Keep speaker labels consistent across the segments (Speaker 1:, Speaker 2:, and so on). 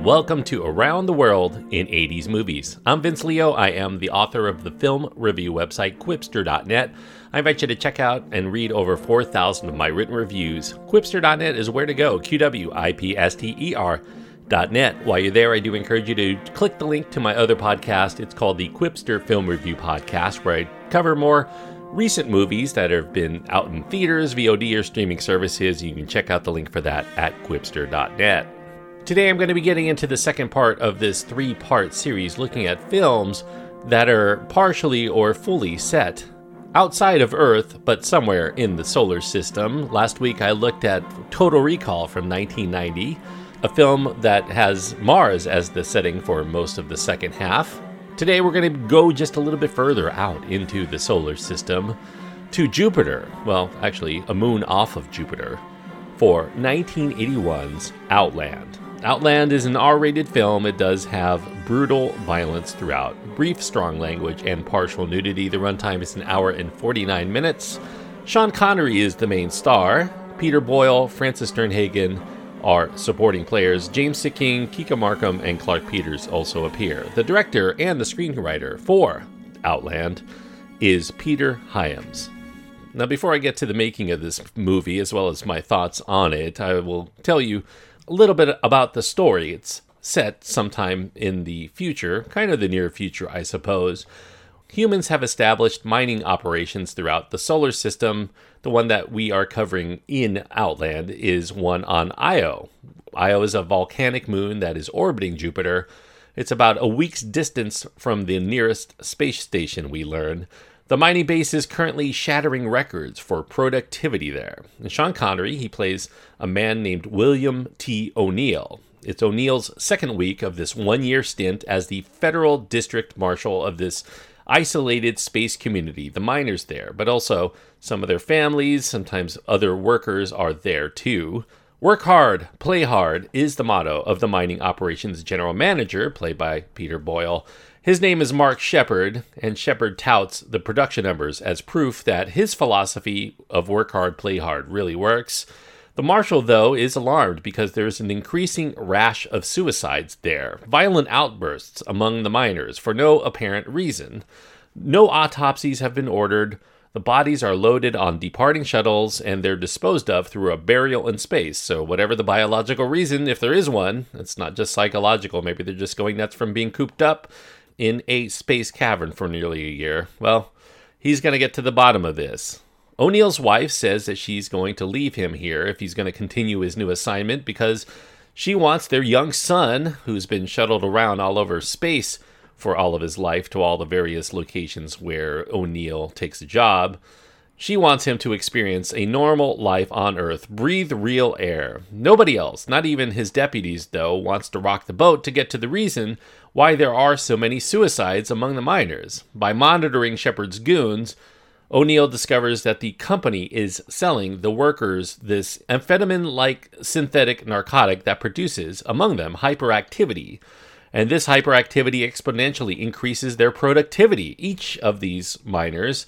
Speaker 1: and welcome to Around the World in 80s Movies. I'm Vince Leo. I am the author of the film review website Qwipster.net. I invite you to check out and read over 4,000 of my written reviews. Qwipster.net is where to go. Q W I P S T E R. Net. While you're there, I do encourage you to click the link to my other podcast. It's called the Qwipster Film Review Podcast, where I cover more recent movies that have been out in theaters, VOD, or streaming services. You can check out the link for that at qwipster.net. Today, I'm going to be getting into the second part of this three part series looking at films that are partially or fully set outside of Earth, but somewhere in the solar system. Last week, I looked at Total Recall from 1990, a film that has Mars as the setting for most of the second half. Today, we're going to go just a little bit further out into the solar system to Jupiter. Well, actually, a moon off of Jupiter for 1981's Outland. Outland is an R rated film. It does have brutal violence throughout, brief, strong language, and partial nudity. The runtime is an hour and 49 minutes. Sean Connery is the main star. Peter Boyle, Frances Sternhagen are supporting players. James Sikking, Kika Markham, and Clark Peters also appear. The director and the screenwriter for Outland is Peter Hyams. Now, before I get to the making of this movie, as well as my thoughts on it, I will tell you a little bit about the story. It's set sometime in the future, kind of the near future, I suppose. Humans have established mining operations throughout the solar system. The one that we are covering in Outland is one on Io. Io is a volcanic moon that is orbiting Jupiter. It's about a week's distance from the nearest space station, we learn. The mining base is currently shattering records for productivity there. And Sean Connery, he plays a man named William T. O'Neill. It's O'Neill's second week of this one year stint as the federal district marshal of this isolated space community, the miners there, but also some of their families, sometimes other workers are there too. Work hard, play hard is the motto of the mining operations general manager, played by Peter Boyle. His name is Mark Shepard, and Shepard touts the production numbers as proof that his philosophy of work hard, play hard really works. The marshal, though, is alarmed because there's an increasing rash of suicides there, violent outbursts among the miners for no apparent reason. No autopsies have been ordered. The bodies are loaded on departing shuttles and they're disposed of through a burial in space. So, whatever the biological reason, if there is one, it's not just psychological. Maybe they're just going nuts from being cooped up in a space cavern for nearly a year. Well, he's going to get to the bottom of this. O'Neill's wife says that she's going to leave him here if he's going to continue his new assignment because she wants their young son, who's been shuttled around all over space for all of his life to all the various locations where O'Neill takes a job, she wants him to experience a normal life on Earth, breathe real air. Nobody else, not even his deputies, though, wants to rock the boat to get to the reason why there are so many suicides among the miners. By monitoring Shepard's goons, O'Neill discovers that the company is selling the workers this amphetamine like synthetic narcotic that produces, among them, hyperactivity. And this hyperactivity exponentially increases their productivity. Each of these miners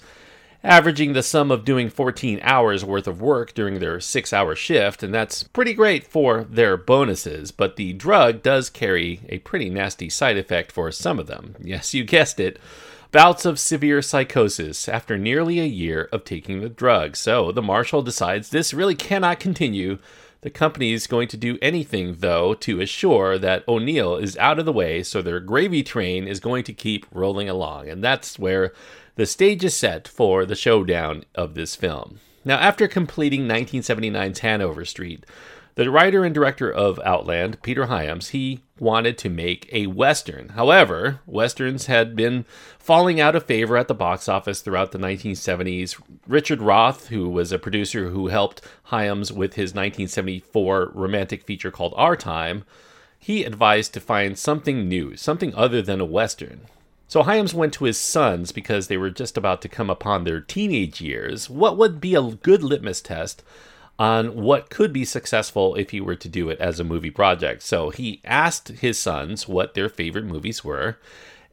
Speaker 1: averaging the sum of doing 14 hours worth of work during their six hour shift, and that's pretty great for their bonuses. But the drug does carry a pretty nasty side effect for some of them. Yes, you guessed it. Bouts of severe psychosis after nearly a year of taking the drug. So the marshal decides this really cannot continue. The company is going to do anything, though, to assure that O'Neill is out of the way so their gravy train is going to keep rolling along. And that's where the stage is set for the showdown of this film. Now, after completing 1979's Hanover Street, the writer and director of Outland, Peter Hyams, he wanted to make a Western. However, Westerns had been falling out of favor at the box office throughout the 1970s. Richard Roth, who was a producer who helped Hyams with his 1974 romantic feature called Our Time, he advised to find something new, something other than a Western. So Hyams went to his sons because they were just about to come upon their teenage years. What would be a good litmus test on what could be successful if he were to do it as a movie project? So he asked his sons what their favorite movies were,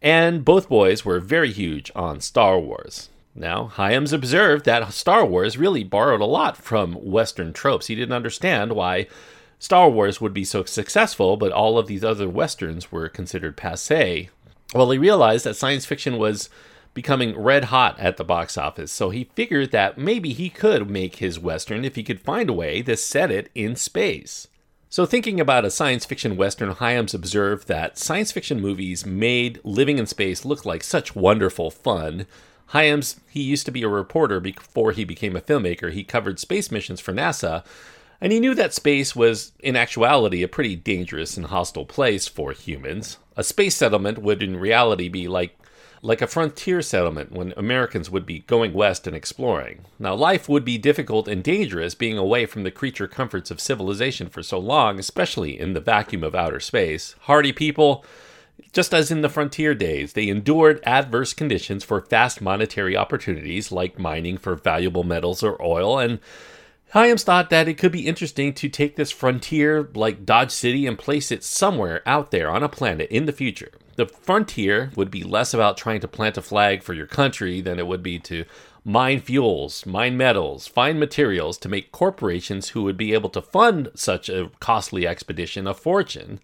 Speaker 1: and both boys were very huge on Star Wars. Now, Hyams observed that Star Wars really borrowed a lot from Western tropes. He didn't understand why Star Wars would be so successful, but all of these other westerns were considered passe. Well, he realized that science fiction was becoming red hot at the box office, so he figured that maybe he could make his western if he could find a way to set it in space. So, thinking about a science fiction western, Hyams observed that science fiction movies made living in space look like such wonderful fun. Hyams, he used to be a reporter before he became a filmmaker. He covered space missions for NASA, and he knew that space was, in actuality, a pretty dangerous and hostile place for humans. A space settlement would, in reality, be like like a frontier settlement when Americans would be going west and exploring. Now, life would be difficult and dangerous being away from the creature comforts of civilization for so long, especially in the vacuum of outer space. Hardy people, just as in the frontier days, they endured adverse conditions for fast monetary opportunities like mining for valuable metals or oil, and Hyams thought that it could be interesting to take this frontier like Dodge City and place it somewhere out there on a planet in the future. The frontier would be less about trying to plant a flag for your country than it would be to mine fuels, mine metals, find materials to make corporations who would be able to fund such a costly expedition a fortune.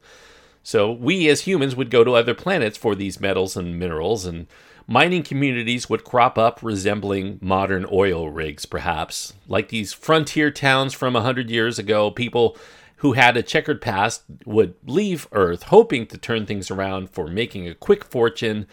Speaker 1: So we as humans would go to other planets for these metals and minerals and mining communities would crop up resembling modern oil rigs, perhaps. Like these frontier towns from a hundred years ago, people who had a checkered past would leave Earth hoping to turn things around for making a quick fortune.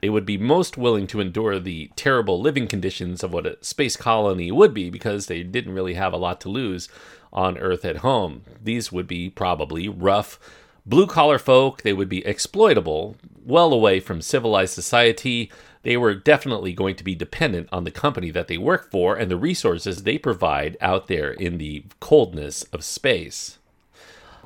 Speaker 1: They would be most willing to endure the terrible living conditions of what a space colony would be because they didn't really have a lot to lose on Earth at home. These would be probably rough, blue collar folk. They would be exploitable, well away from civilized society. They were definitely going to be dependent on the company that they work for and the resources they provide out there in the coldness of space.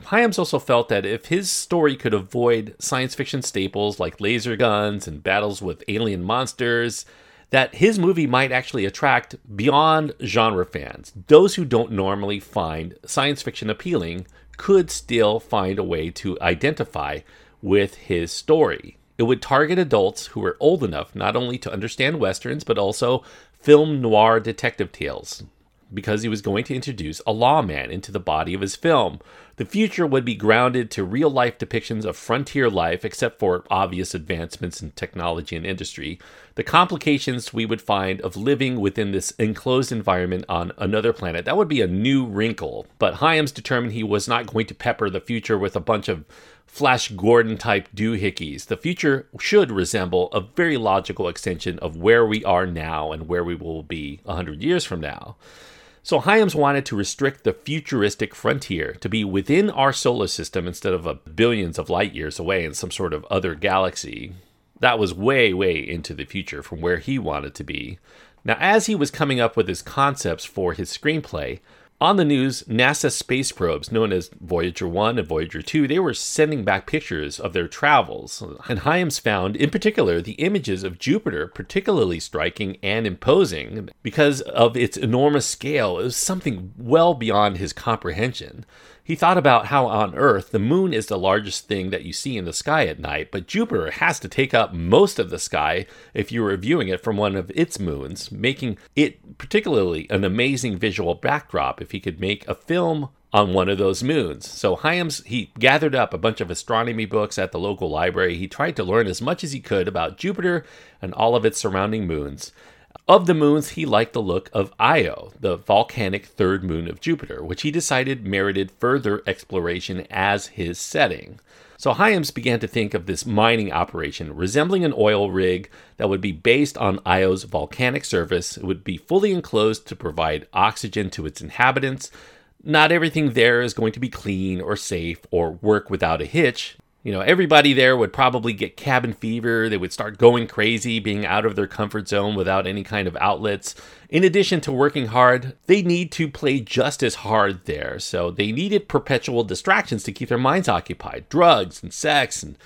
Speaker 1: Hyams also felt that if his story could avoid science fiction staples like laser guns and battles with alien monsters, that his movie might actually attract beyond genre fans. Those who don't normally find science fiction appealing could still find a way to identify with his story. It would target adults who were old enough not only to understand westerns, but also film noir detective tales, because he was going to introduce a lawman into the body of his film. The future would be grounded to real life depictions of frontier life, except for obvious advancements in technology and industry. The complications we would find of living within this enclosed environment on another planet. That would be a new wrinkle. But Hyams determined he was not going to pepper the future with a bunch of Flash Gordon type doohickeys. The future should resemble a very logical extension of where we are now and where we will be 100 years from now. So Hyams wanted to restrict the futuristic frontier to be within our solar system instead of a billions of light years away in some sort of other galaxy. That was way, way into the future from where he wanted to be. Now, as he was coming up with his concepts for his screenplay, on the news, NASA space probes, known as Voyager 1 and Voyager 2, they were sending back pictures of their travels. And Hyams found, in particular, the images of Jupiter particularly striking and imposing because of its enormous scale. It was something well beyond his comprehension. He thought about how on Earth the moon is the largest thing that you see in the sky at night, but Jupiter has to take up most of the sky if you were viewing it from one of its moons, making it particularly an amazing visual backdrop if he could make a film on one of those moons. So Hyams he gathered up a bunch of astronomy books at the local library. He tried to learn as much as he could about Jupiter and all of its surrounding moons. Of the moons, he liked the look of Io, the volcanic third moon of Jupiter, which he decided merited further exploration as his setting. So Hyams began to think of this mining operation resembling an oil rig that would be based on Io's volcanic surface. It would be fully enclosed to provide oxygen to its inhabitants. Not everything there is going to be clean or safe or work without a hitch. You know, everybody there would probably get cabin fever. They would start going crazy, being out of their comfort zone without any kind of outlets. In addition to working hard, they need to play just as hard there. So they needed perpetual distractions to keep their minds occupied drugs and sex and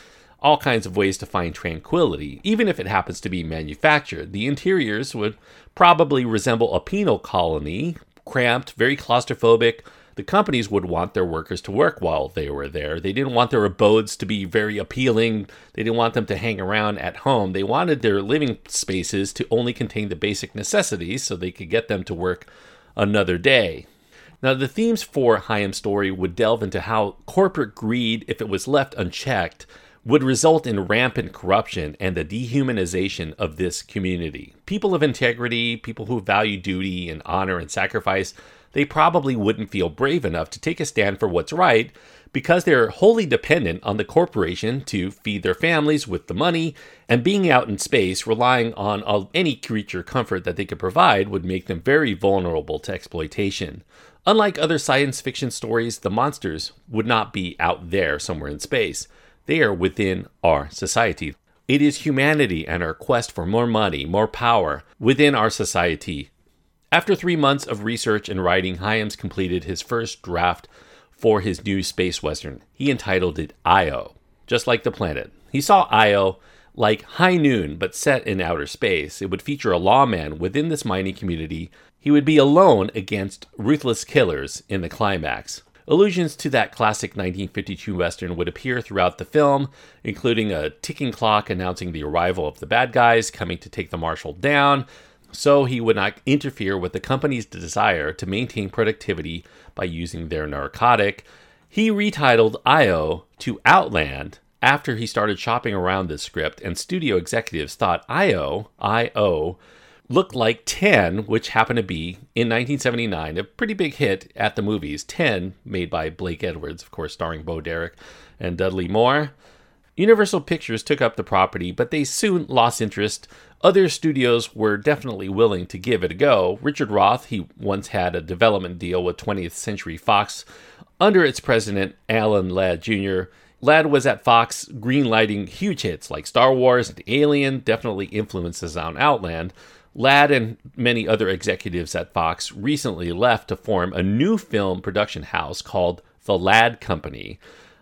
Speaker 1: all kinds of ways to find tranquility, even if it happens to be manufactured. The interiors would probably resemble a penal colony, cramped, very claustrophobic the companies would want their workers to work while they were there. They didn't want their abodes to be very appealing. They didn't want them to hang around at home. They wanted their living spaces to only contain the basic necessities so they could get them to work another day. Now, the themes for Hyams' story would delve into how corporate greed, if it was left unchecked, would result in rampant corruption and the dehumanization of this community. People of integrity, people who value duty and honor and sacrifice, they probably wouldn't feel brave enough to take a stand for what's right because they're wholly dependent on the corporation to feed their families with the money, and being out in space, relying on any creature comfort that they could provide, would make them very vulnerable to exploitation. Unlike other science fiction stories, the monsters would not be out there somewhere in space. They are within our society. It is humanity and our quest for more money, more power within our society. After three months of research and writing, Hyams completed his first draft for his new space western. He entitled it Io, just like the planet. He saw Io like High Noon, but set in outer space. It would feature a lawman within this mining community. He would be alone against ruthless killers in the climax. Allusions to that classic 1952 Western would appear throughout the film, including a ticking clock announcing the arrival of the bad guys coming to take the marshal down, so he would not interfere with the company's desire to maintain productivity by using their narcotic. He retitled IO to Outland after he started shopping around this script, and studio executives thought IO, IO, looked like 10, which happened to be, in 1979, a pretty big hit at the movies. 10, made by Blake Edwards, of course, starring Bo Derek and Dudley Moore. Universal Pictures took up the property, but they soon lost interest other studios were definitely willing to give it a go. Richard Roth, he once had a development deal with 20th Century Fox under its president, Alan Ladd Jr. Ladd was at Fox greenlighting huge hits like Star Wars and Alien, definitely influences on Outland. Ladd and many other executives at Fox recently left to form a new film production house called The Ladd Company.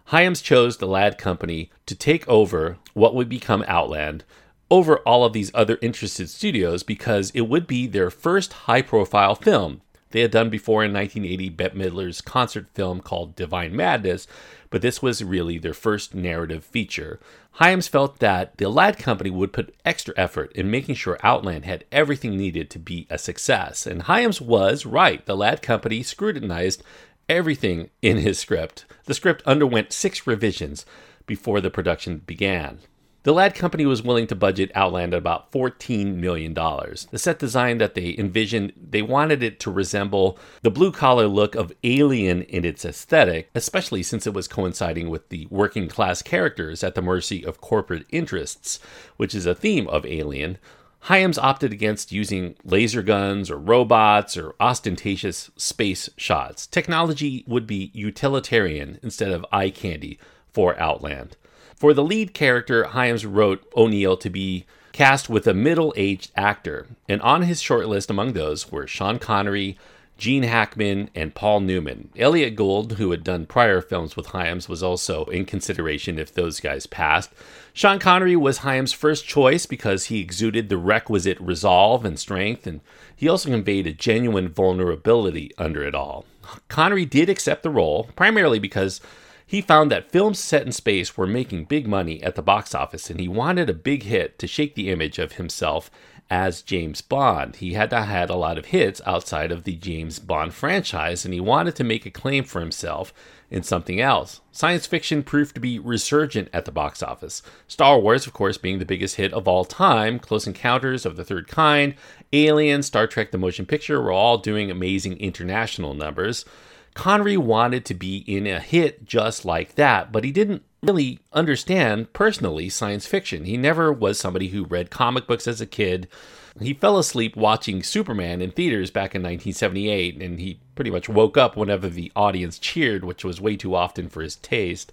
Speaker 1: Hyams chose the Ladd Company to take over what would become Outland over all of these other interested studios because it would be their first high profile film. They had done before in 1980 Bette Midler's concert film called Divine Madness, but this was really their first narrative feature. Hyams felt that the Ladd Company would put extra effort in making sure Outland had everything needed to be a success, and Hyams was right. The Ladd Company scrutinized everything in his script. The script underwent six revisions before the production began. The Ladd Company was willing to budget Outland at about $14 million. The set design that they envisioned, they wanted it to resemble the blue collar look of Alien in its aesthetic, especially since it was coinciding with the working class characters at the mercy of corporate interests, which is a theme of Alien. Hyams opted against using laser guns or robots or ostentatious space shots. Technology would be utilitarian instead of eye candy for Outland. For the lead character, Hyams wrote O'Neill to be cast with a middle aged actor, and on his shortlist among those were Sean Connery, Gene Hackman, and Paul Newman. Elliott Gould, who had done prior films with Hyams, was also in consideration if those guys passed. Sean Connery was Hyams' first choice because he exuded the requisite resolve and strength, and he also conveyed a genuine vulnerability under it all. Connery did accept the role, primarily because he found that films set in space were making big money at the box office, and he wanted a big hit to shake the image of himself as James Bond. He had had a lot of hits outside of the James Bond franchise, and he wanted to make a claim for himself in something else. Science fiction proved to be resurgent at the box office. Star Wars, of course, being the biggest hit of all time, Close Encounters of the Third Kind, Alien, Star Trek the Motion Picture were all doing amazing international numbers. Connery wanted to be in a hit just like that, but he didn't really understand personally science fiction. He never was somebody who read comic books as a kid. He fell asleep watching Superman in theaters back in 1978, and he pretty much woke up whenever the audience cheered, which was way too often for his taste.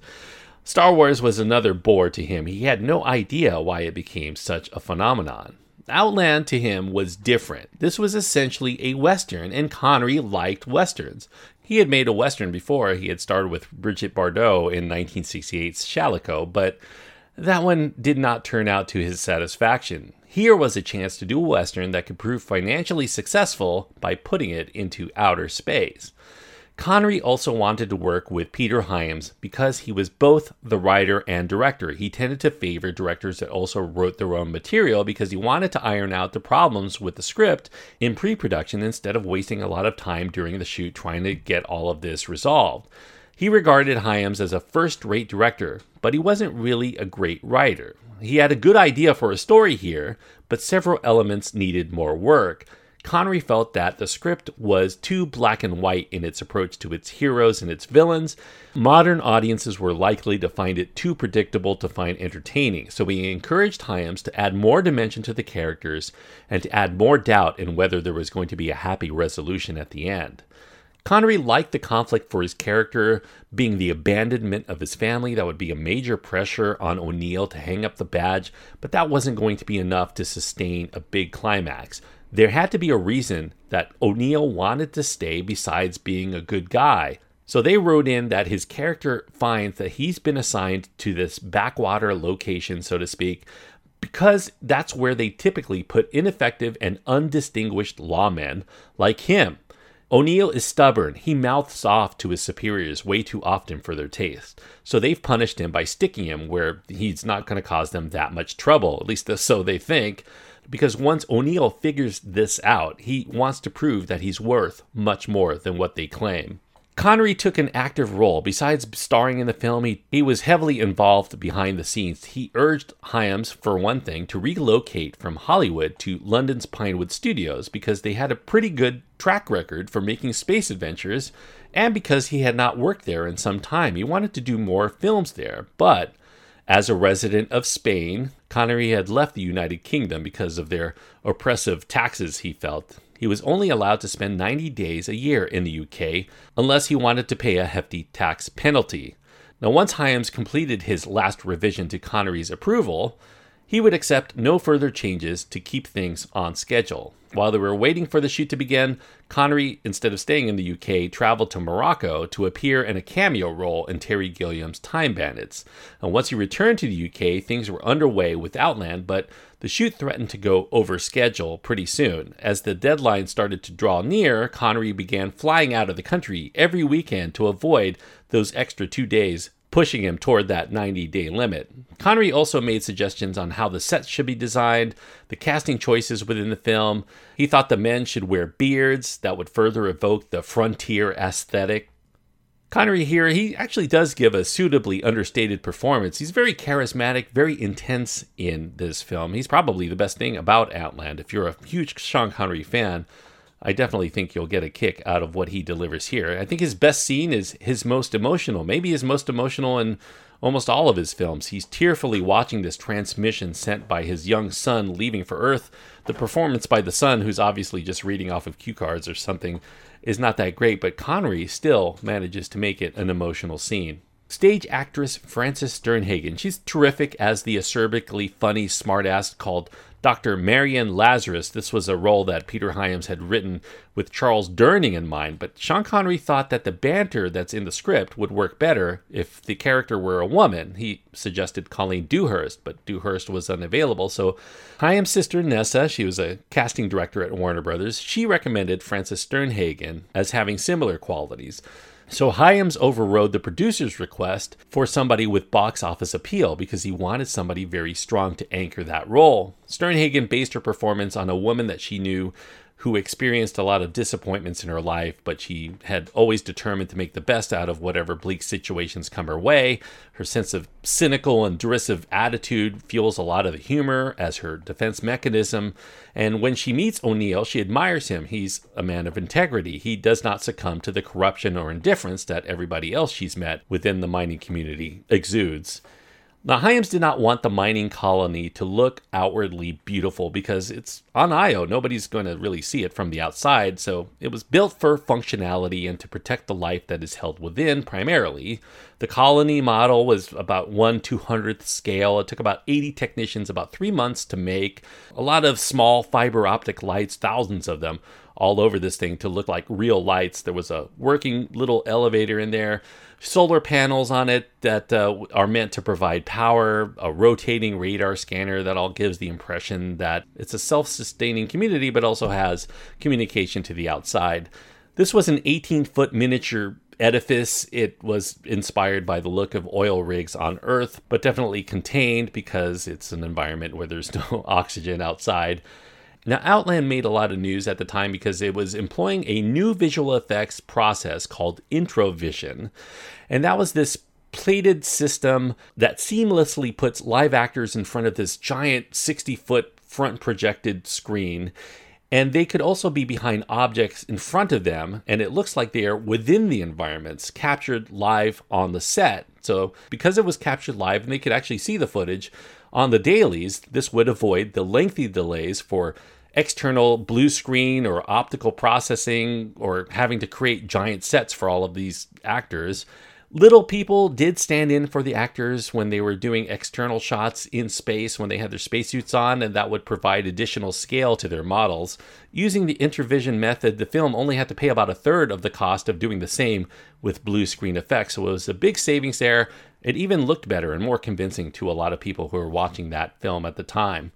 Speaker 1: Star Wars was another bore to him. He had no idea why it became such a phenomenon. Outland to him was different. This was essentially a Western, and Connery liked Westerns. He had made a Western before. He had starred with Brigitte Bardot in 1968's Shalako, but that one did not turn out to his satisfaction. Here was a chance to do a Western that could prove financially successful by putting it into outer space. Connery also wanted to work with Peter Hyams because he was both the writer and director. He tended to favor directors that also wrote their own material because he wanted to iron out the problems with the script in pre production instead of wasting a lot of time during the shoot trying to get all of this resolved. He regarded Hyams as a first rate director, but he wasn't really a great writer. He had a good idea for a story here, but several elements needed more work. Connery felt that the script was too black and white in its approach to its heroes and its villains. Modern audiences were likely to find it too predictable to find entertaining, so he encouraged Hyams to add more dimension to the characters and to add more doubt in whether there was going to be a happy resolution at the end. Connery liked the conflict for his character being the abandonment of his family. That would be a major pressure on O'Neill to hang up the badge, but that wasn't going to be enough to sustain a big climax there had to be a reason that O'Neill wanted to stay besides being a good guy. So they wrote in that his character finds that he's been assigned to this backwater location, so to speak, because that's where they typically put ineffective and undistinguished lawmen like him. O'Neill is stubborn. He mouths off to his superiors way too often for their taste. So they've punished him by sticking him where he's not going to cause them that much trouble, at least so they think because once O'Neill figures this out, he wants to prove that he's worth much more than what they claim. Connery took an active role. Besides starring in the film, he, he was heavily involved behind the scenes. He urged Hyams, for one thing, to relocate from Hollywood to London's Pinewood Studios because they had a pretty good track record for making space adventures and because he had not worked there in some time. He wanted to do more films there, but as a resident of Spain, Connery had left the United Kingdom because of their oppressive taxes, he felt. He was only allowed to spend 90 days a year in the UK unless he wanted to pay a hefty tax penalty. Now, once Hyams completed his last revision to Connery's approval, he would accept no further changes to keep things on schedule. While they were waiting for the shoot to begin, Connery, instead of staying in the UK, traveled to Morocco to appear in a cameo role in Terry Gilliam's Time Bandits. And once he returned to the UK, things were underway with Outland, but the shoot threatened to go over schedule pretty soon. As the deadline started to draw near, Connery began flying out of the country every weekend to avoid those extra two days pushing him toward that 90 day limit. Connery also made suggestions on how the sets should be designed, the casting choices within the film. He thought the men should wear beards that would further evoke the frontier aesthetic. Connery here, he actually does give a suitably understated performance. He's very charismatic, very intense in this film. He's probably the best thing about Outland. If you're a huge Sean Connery fan, I definitely think you'll get a kick out of what he delivers here. I think his best scene is his most emotional, maybe his most emotional in almost all of his films. He's tearfully watching this transmission sent by his young son leaving for Earth. The performance by the son, who's obviously just reading off of cue cards or something, is not that great, but Connery still manages to make it an emotional scene. Stage actress Frances Sternhagen. She's terrific as the acerbically funny smartass called Dr. Marion Lazarus. This was a role that Peter Hyams had written with Charles Durning in mind, but Sean Connery thought that the banter that's in the script would work better if the character were a woman. He suggested Colleen Dewhurst, but Dewhurst was unavailable, so Hyams' sister Nessa, she was a casting director at Warner Brothers, she recommended Frances Sternhagen as having similar qualities. So Hyams overrode the producer's request for somebody with box office appeal because he wanted somebody very strong to anchor that role. Sternhagen based her performance on a woman that she knew who experienced a lot of disappointments in her life, but she had always determined to make the best out of whatever bleak situations come her way. Her sense of cynical and derisive attitude fuels a lot of the humor as her defense mechanism. And when she meets O'Neill, she admires him. He's a man of integrity. He does not succumb to the corruption or indifference that everybody else she's met within the mining community exudes. Now, Hyams did not want the mining colony to look outwardly beautiful because it's on Io. Nobody's going to really see it from the outside, so it was built for functionality and to protect the life that is held within primarily. The colony model was about 1 200th scale. It took about 80 technicians about three months to make. A lot of small fiber optic lights, thousands of them, all over this thing to look like real lights. There was a working little elevator in there solar panels on it that uh, are meant to provide power, a rotating radar scanner that all gives the impression that it's a self sustaining community, but also has communication to the outside. This was an 18 foot miniature edifice. It was inspired by the look of oil rigs on Earth, but definitely contained because it's an environment where there's no oxygen outside. Now, Outland made a lot of news at the time because it was employing a new visual effects process called Introvision. And that was this plated system that seamlessly puts live actors in front of this giant 60 foot front projected screen and they could also be behind objects in front of them, and it looks like they are within the environments, captured live on the set. So, because it was captured live and they could actually see the footage on the dailies, this would avoid the lengthy delays for external blue screen or optical processing or having to create giant sets for all of these actors. Little people did stand in for the actors when they were doing external shots in space when they had their spacesuits on, and that would provide additional scale to their models. Using the Introvision method, the film only had to pay about a third of the cost of doing the same with blue screen effects, so it was a big savings there. It even looked better and more convincing to a lot of people who were watching that film at the time.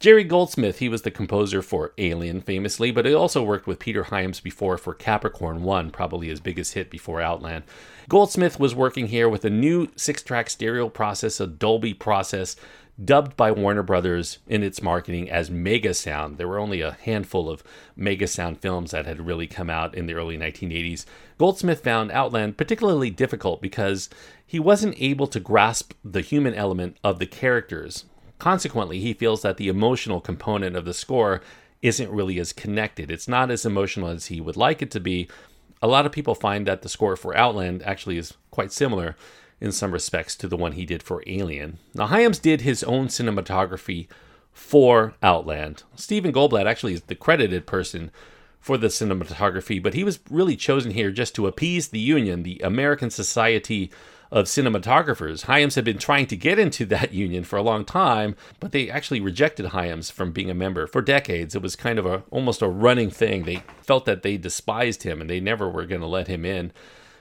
Speaker 1: Jerry Goldsmith, he was the composer for Alien famously, but he also worked with Peter Hyams before for Capricorn 1, probably his biggest hit before Outland. Goldsmith was working here with a new six track stereo process, a Dolby process, dubbed by Warner Brothers in its marketing as Mega Sound. There were only a handful of Mega Sound films that had really come out in the early 1980s. Goldsmith found Outland particularly difficult because he wasn't able to grasp the human element of the characters. Consequently, he feels that the emotional component of the score isn't really as connected. It's not as emotional as he would like it to be. A lot of people find that the score for Outland actually is quite similar in some respects to the one he did for Alien. Now, Hyams did his own cinematography for Outland. Stephen Goldblatt actually is the credited person for the cinematography, but he was really chosen here just to appease the union, the American Society of cinematographers. Hyams had been trying to get into that union for a long time, but they actually rejected Hyams from being a member for decades. It was kind of a almost a running thing. They felt that they despised him and they never were going to let him in.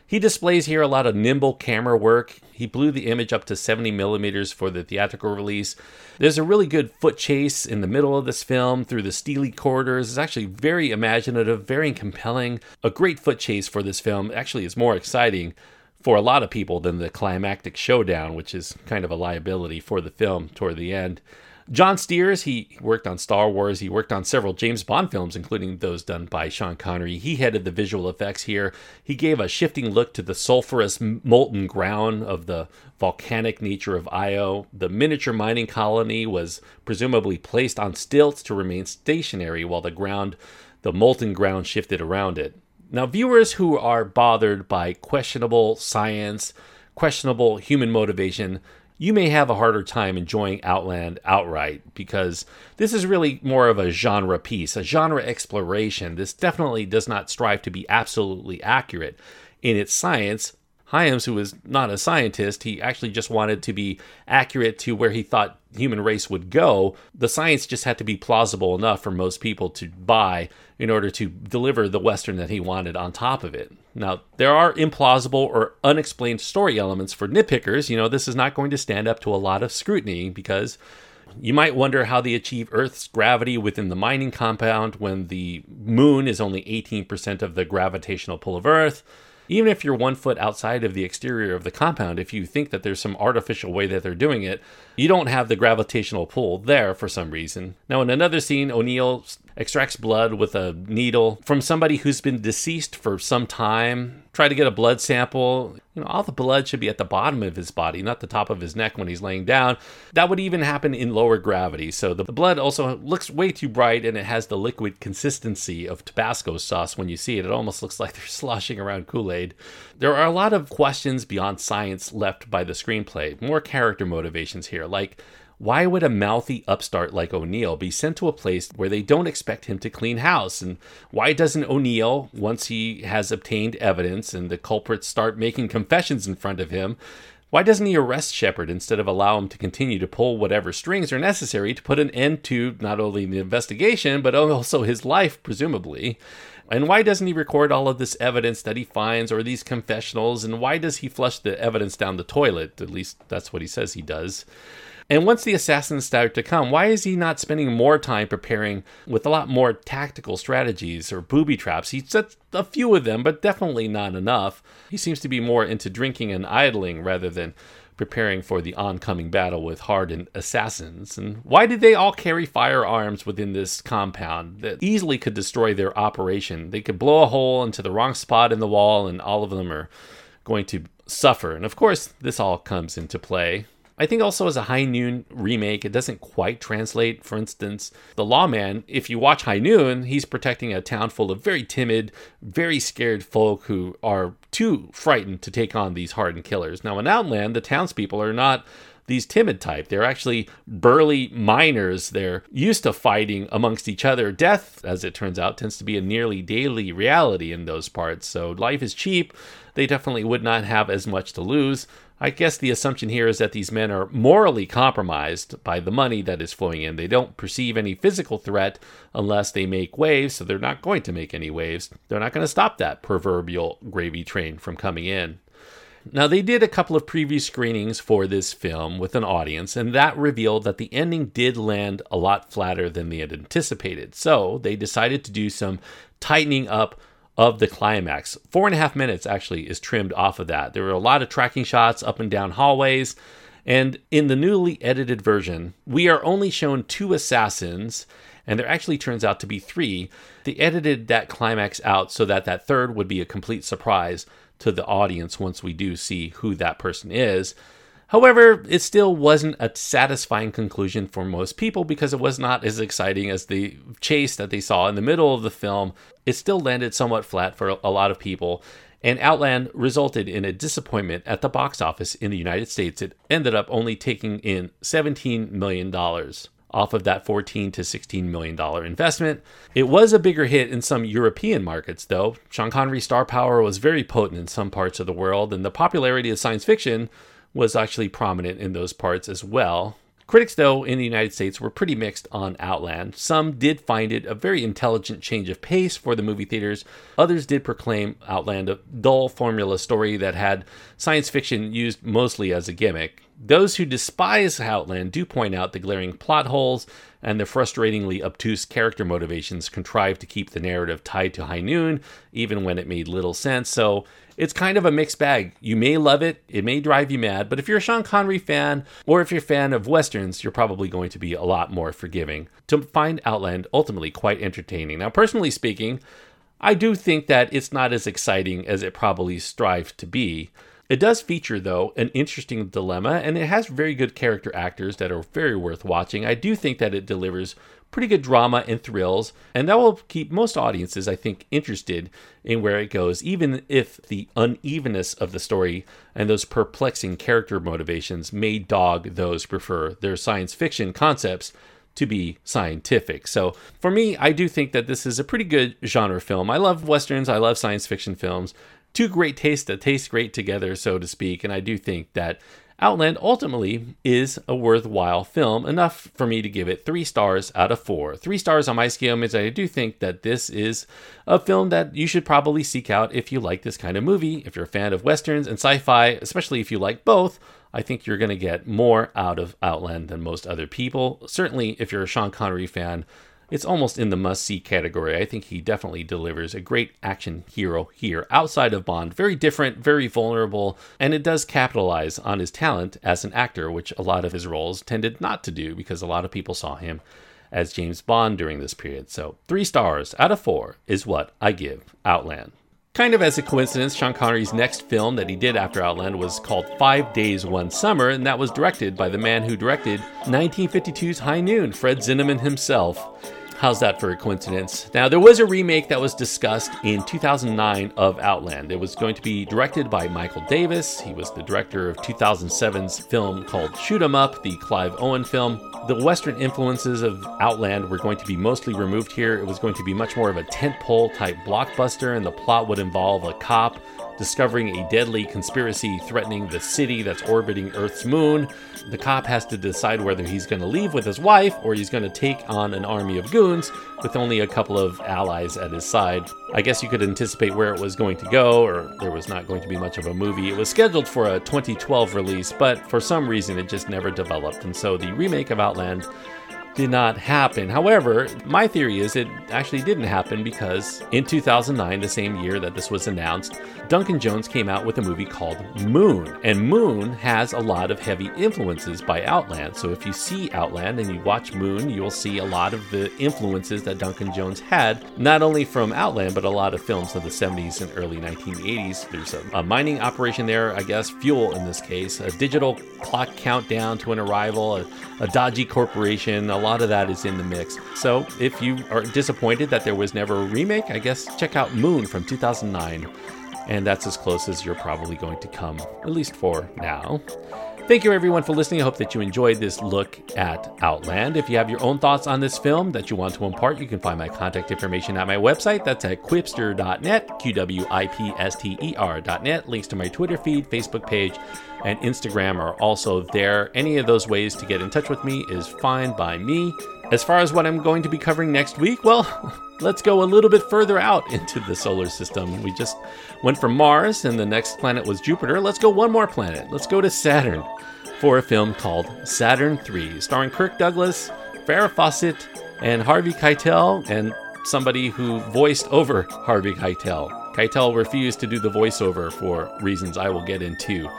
Speaker 1: He displays here a lot of nimble camera work. He blew the image up to 70 millimeters for the theatrical release. There's a really good foot chase in the middle of this film through the steely corridors. It's actually very imaginative, very compelling. A great foot chase for this film. Actually, is more exciting for a lot of people than the climactic showdown, which is kind of a liability for the film toward the end. John Stears, he worked on Star Wars. He worked on several James Bond films, including those done by Sean Connery. He headed the visual effects here. He gave a shifting look to the sulfurous molten ground of the volcanic nature of Io. The miniature mining colony was presumably placed on stilts to remain stationary while the ground, the molten ground, shifted around it. Now, viewers who are bothered by questionable science, questionable human motivation, you may have a harder time enjoying Outland outright because this is really more of a genre piece, a genre exploration. This definitely does not strive to be absolutely accurate in its science. Hyams, who was not a scientist, he actually just wanted to be accurate to where he thought human race would go, the science just had to be plausible enough for most people to buy in order to deliver the Western that he wanted on top of it. Now, there are implausible or unexplained story elements for nitpickers. You know, this is not going to stand up to a lot of scrutiny because you might wonder how they achieve Earth's gravity within the mining compound when the moon is only 18% of the gravitational pull of Earth even if you're one foot outside of the exterior of the compound, if you think that there's some artificial way that they're doing it, you don't have the gravitational pull there for some reason. Now, in another scene, O'Neill extracts blood with a needle from somebody who's been deceased for some time. Try to get a blood sample. You know, all the blood should be at the bottom of his body, not the top of his neck when he's laying down. That would even happen in lower gravity. So the blood also looks way too bright and it has the liquid consistency of Tabasco sauce when you see it. It almost looks like they're sloshing around Kool Aid. There are a lot of questions beyond science left by the screenplay, more character motivations here, like why would a mouthy upstart like O'Neill be sent to a place where they don't expect him to clean house? And why doesn't O'Neill, once he has obtained evidence and the culprits start making confessions in front of him, why doesn't he arrest Shepard instead of allow him to continue to pull whatever strings are necessary to put an end to not only the investigation, but also his life, presumably? And why doesn't he record all of this evidence that he finds or these confessionals? And why does he flush the evidence down the toilet? At least that's what he says he does. And once the assassins start to come, why is he not spending more time preparing with a lot more tactical strategies or booby traps? He sets a few of them, but definitely not enough. He seems to be more into drinking and idling rather than preparing for the oncoming battle with hardened assassins. And why did they all carry firearms within this compound that easily could destroy their operation? They could blow a hole into the wrong spot in the wall, and all of them are going to suffer. And of course, this all comes into play I think also as a High Noon remake, it doesn't quite translate. For instance, The Lawman, if you watch High Noon, he's protecting a town full of very timid, very scared folk who are too frightened to take on these hardened killers. Now, in Outland, the townspeople are not these timid type. They're actually burly miners. They're used to fighting amongst each other. Death, as it turns out, tends to be a nearly daily reality in those parts. So life is cheap. They definitely would not have as much to lose. I guess the assumption here is that these men are morally compromised by the money that is flowing in. They don't perceive any physical threat unless they make waves, so they're not going to make any waves. They're not going to stop that proverbial gravy train from coming in. Now, they did a couple of preview screenings for this film with an audience, and that revealed that the ending did land a lot flatter than they had anticipated. So they decided to do some tightening up of the climax. Four and a half minutes actually is trimmed off of that. There were a lot of tracking shots up and down hallways. And in the newly edited version, we are only shown two assassins, and there actually turns out to be three. They edited that climax out so that that third would be a complete surprise to the audience once we do see who that person is. However, it still wasn't a satisfying conclusion for most people because it was not as exciting as the chase that they saw in the middle of the film. It still landed somewhat flat for a lot of people, and Outland resulted in a disappointment at the box office in the United States. It ended up only taking in $17 million off of that 14 to 16 million dollar investment. It was a bigger hit in some European markets though. Sean Connery's star power was very potent in some parts of the world and the popularity of science fiction was actually prominent in those parts as well. Critics, though, in the United States were pretty mixed on Outland. Some did find it a very intelligent change of pace for the movie theaters. Others did proclaim Outland a dull formula story that had science fiction used mostly as a gimmick. Those who despise Outland do point out the glaring plot holes and the frustratingly obtuse character motivations contrived to keep the narrative tied to High Noon, even when it made little sense. So it's kind of a mixed bag. You may love it, it may drive you mad, but if you're a Sean Connery fan, or if you're a fan of westerns, you're probably going to be a lot more forgiving. To find Outland ultimately quite entertaining. Now, personally speaking, I do think that it's not as exciting as it probably strives to be. It does feature, though, an interesting dilemma, and it has very good character actors that are very worth watching. I do think that it delivers pretty good drama and thrills, and that will keep most audiences, I think, interested in where it goes, even if the unevenness of the story and those perplexing character motivations may dog those prefer their science fiction concepts to be scientific. So for me, I do think that this is a pretty good genre film. I love westerns, I love science fiction films, two great tastes that taste great together, so to speak. And I do think that Outland ultimately is a worthwhile film, enough for me to give it three stars out of four. Three stars on my scale means I do think that this is a film that you should probably seek out if you like this kind of movie. If you're a fan of westerns and sci fi, especially if you like both, I think you're going to get more out of Outland than most other people. Certainly, if you're a Sean Connery fan, it's almost in the must see category. I think he definitely delivers a great action hero here outside of Bond. Very different, very vulnerable, and it does capitalize on his talent as an actor, which a lot of his roles tended not to do because a lot of people saw him as James Bond during this period. So, three stars out of four is what I give Outland. Kind of as a coincidence, Sean Connery's next film that he did after Outland was called Five Days, One Summer, and that was directed by the man who directed 1952's High Noon, Fred Zinnemann himself. How's that for a coincidence? Now, there was a remake that was discussed in 2009 of Outland. It was going to be directed by Michael Davis. He was the director of 2007's film called Shoot 'em Up, the Clive Owen film. The Western influences of Outland were going to be mostly removed here. It was going to be much more of a tentpole type blockbuster, and the plot would involve a cop discovering a deadly conspiracy threatening the city that's orbiting Earth's moon. The cop has to decide whether he's going to leave with his wife or he's going to take on an army of goons with only a couple of allies at his side. I guess you could anticipate where it was going to go, or there was not going to be much of a movie. It was scheduled for a 2012 release, but for some reason it just never developed, and so the remake of Outland did not happen. However, my theory is it actually didn't happen because in 2009, the same year that this was announced, Duncan Jones came out with a movie called Moon. And Moon has a lot of heavy influences by Outland. So if you see Outland and you watch Moon, you'll see a lot of the influences that Duncan Jones had, not only from Outland, but a lot of films of the 70s and early 1980s. There's a, a mining operation there, I guess, fuel in this case, a digital clock countdown to an arrival, a, a dodgy corporation, a lot of that is in the mix. So if you are disappointed that there was never a remake, I guess check out Moon from 2009. And that's as close as you're probably going to come, at least for now. Thank you everyone for listening. I hope that you enjoyed this look at Outland. If you have your own thoughts on this film that you want to impart, you can find my contact information at my website. That's at qwipster.net, Q W I P S T E R.net. Links to my Twitter feed, Facebook page, and Instagram are also there. Any of those ways to get in touch with me is fine by me. As far as what I'm going to be covering next week, well, let's go a little bit further out into the solar system. We just went from Mars, and the next planet was Jupiter. Let's go one more planet. Let's go to Saturn for a film called Saturn 3, starring Kirk Douglas, Farrah Fawcett, and Harvey Keitel, and somebody who voiced over Harvey Keitel. Keitel refused to do the voiceover for reasons I will get into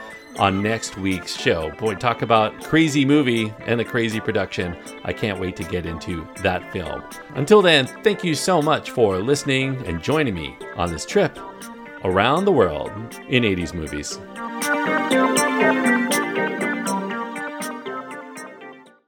Speaker 1: on next week's show. Boy, talk about crazy movie and a crazy production. I can't wait to get into that film. Until then, thank you so much for listening and joining me on this trip around the world in 80s movies.